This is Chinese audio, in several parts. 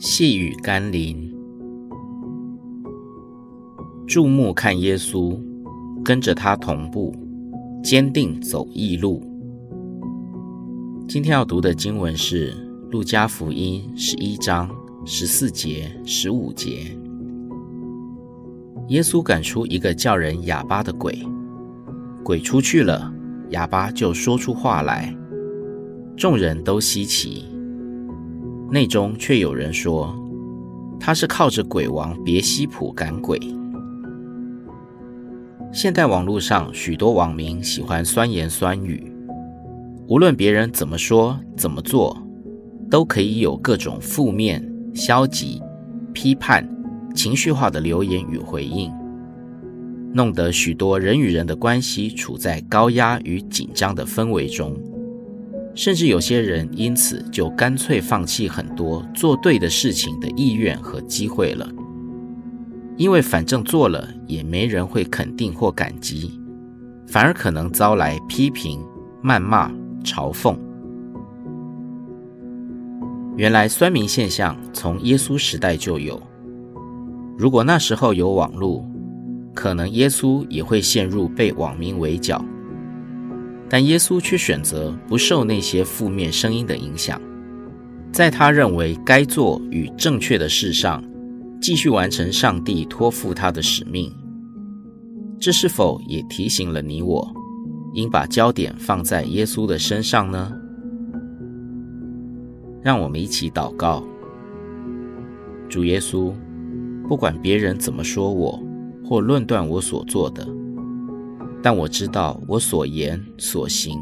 细雨甘霖，注目看耶稣，跟着他同步，坚定走义路。今天要读的经文是《路加福音》十一章十四节、十五节。耶稣赶出一个叫人哑巴的鬼，鬼出去了，哑巴就说出话来，众人都稀奇。内中却有人说，他是靠着鬼王别西卜赶鬼。现代网络上许多网民喜欢酸言酸语，无论别人怎么说怎么做，都可以有各种负面、消极、批判、情绪化的留言与回应，弄得许多人与人的关系处在高压与紧张的氛围中。甚至有些人因此就干脆放弃很多做对的事情的意愿和机会了，因为反正做了也没人会肯定或感激，反而可能遭来批评、谩骂、嘲讽。原来酸民现象从耶稣时代就有，如果那时候有网络，可能耶稣也会陷入被网民围剿。但耶稣却选择不受那些负面声音的影响，在他认为该做与正确的事上，继续完成上帝托付他的使命。这是否也提醒了你我，应把焦点放在耶稣的身上呢？让我们一起祷告：主耶稣，不管别人怎么说我，或论断我所做的。但我知道，我所言所行，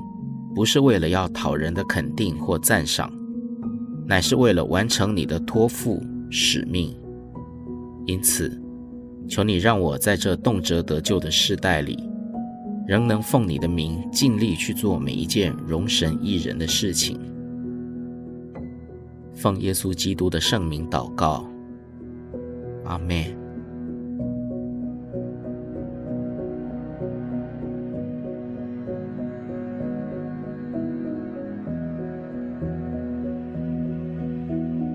不是为了要讨人的肯定或赞赏，乃是为了完成你的托付使命。因此，求你让我在这动辄得救的世代里，仍能奉你的名尽力去做每一件容神益人的事情。奉耶稣基督的圣名祷告，阿门。